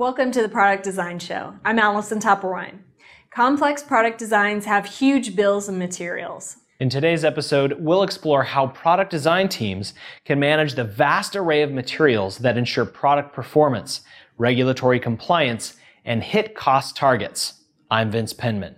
Welcome to the Product Design Show. I'm Allison Toppelwein. Complex product designs have huge bills and materials. In today's episode, we'll explore how product design teams can manage the vast array of materials that ensure product performance, regulatory compliance, and hit cost targets. I'm Vince Penman.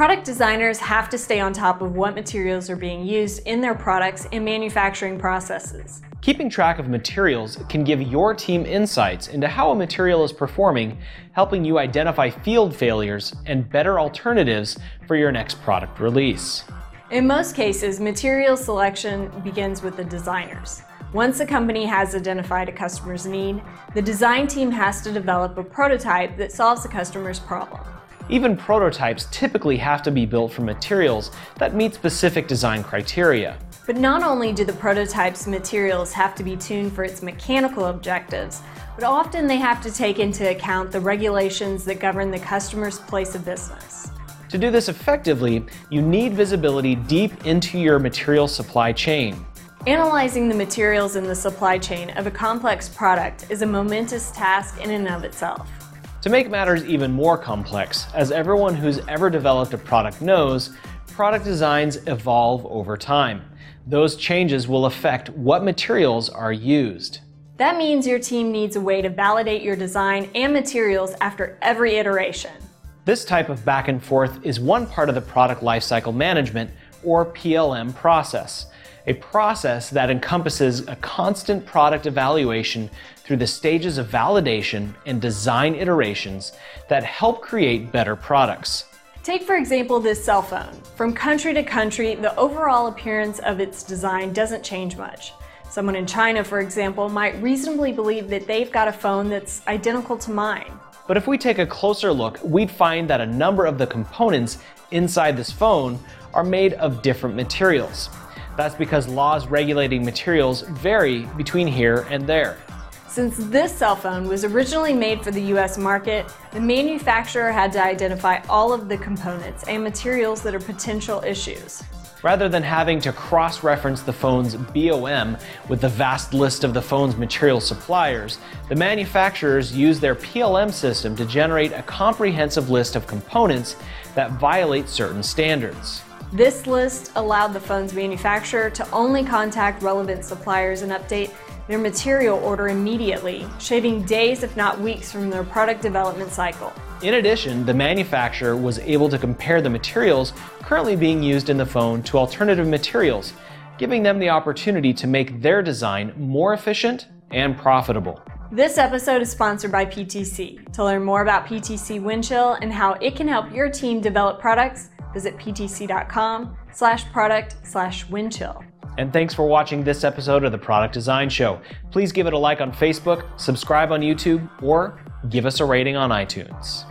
Product designers have to stay on top of what materials are being used in their products and manufacturing processes. Keeping track of materials can give your team insights into how a material is performing, helping you identify field failures and better alternatives for your next product release. In most cases, material selection begins with the designers. Once a company has identified a customer's need, the design team has to develop a prototype that solves the customer's problem. Even prototypes typically have to be built from materials that meet specific design criteria. But not only do the prototype's materials have to be tuned for its mechanical objectives, but often they have to take into account the regulations that govern the customer's place of business. To do this effectively, you need visibility deep into your material supply chain. Analyzing the materials in the supply chain of a complex product is a momentous task in and of itself. To make matters even more complex, as everyone who's ever developed a product knows, product designs evolve over time. Those changes will affect what materials are used. That means your team needs a way to validate your design and materials after every iteration. This type of back and forth is one part of the product lifecycle management, or PLM process a process that encompasses a constant product evaluation through the stages of validation and design iterations that help create better products. Take, for example, this cell phone. From country to country, the overall appearance of its design doesn't change much. Someone in China, for example, might reasonably believe that they've got a phone that's identical to mine. But if we take a closer look, we'd find that a number of the components inside this phone are made of different materials. That's because laws regulating materials vary between here and there. Since this cell phone was originally made for the US market, the manufacturer had to identify all of the components and materials that are potential issues. Rather than having to cross reference the phone's BOM with the vast list of the phone's material suppliers, the manufacturers use their PLM system to generate a comprehensive list of components that violate certain standards. This list allowed the phone's manufacturer to only contact relevant suppliers and update their material order immediately, shaving days if not weeks from their product development cycle. In addition, the manufacturer was able to compare the materials currently being used in the phone to alternative materials, giving them the opportunity to make their design more efficient and profitable. This episode is sponsored by PTC. To learn more about PTC Windchill and how it can help your team develop products, visit ptc.com slash product slash windchill. And thanks for watching this episode of the Product Design Show. Please give it a like on Facebook, subscribe on YouTube, or give us a rating on iTunes.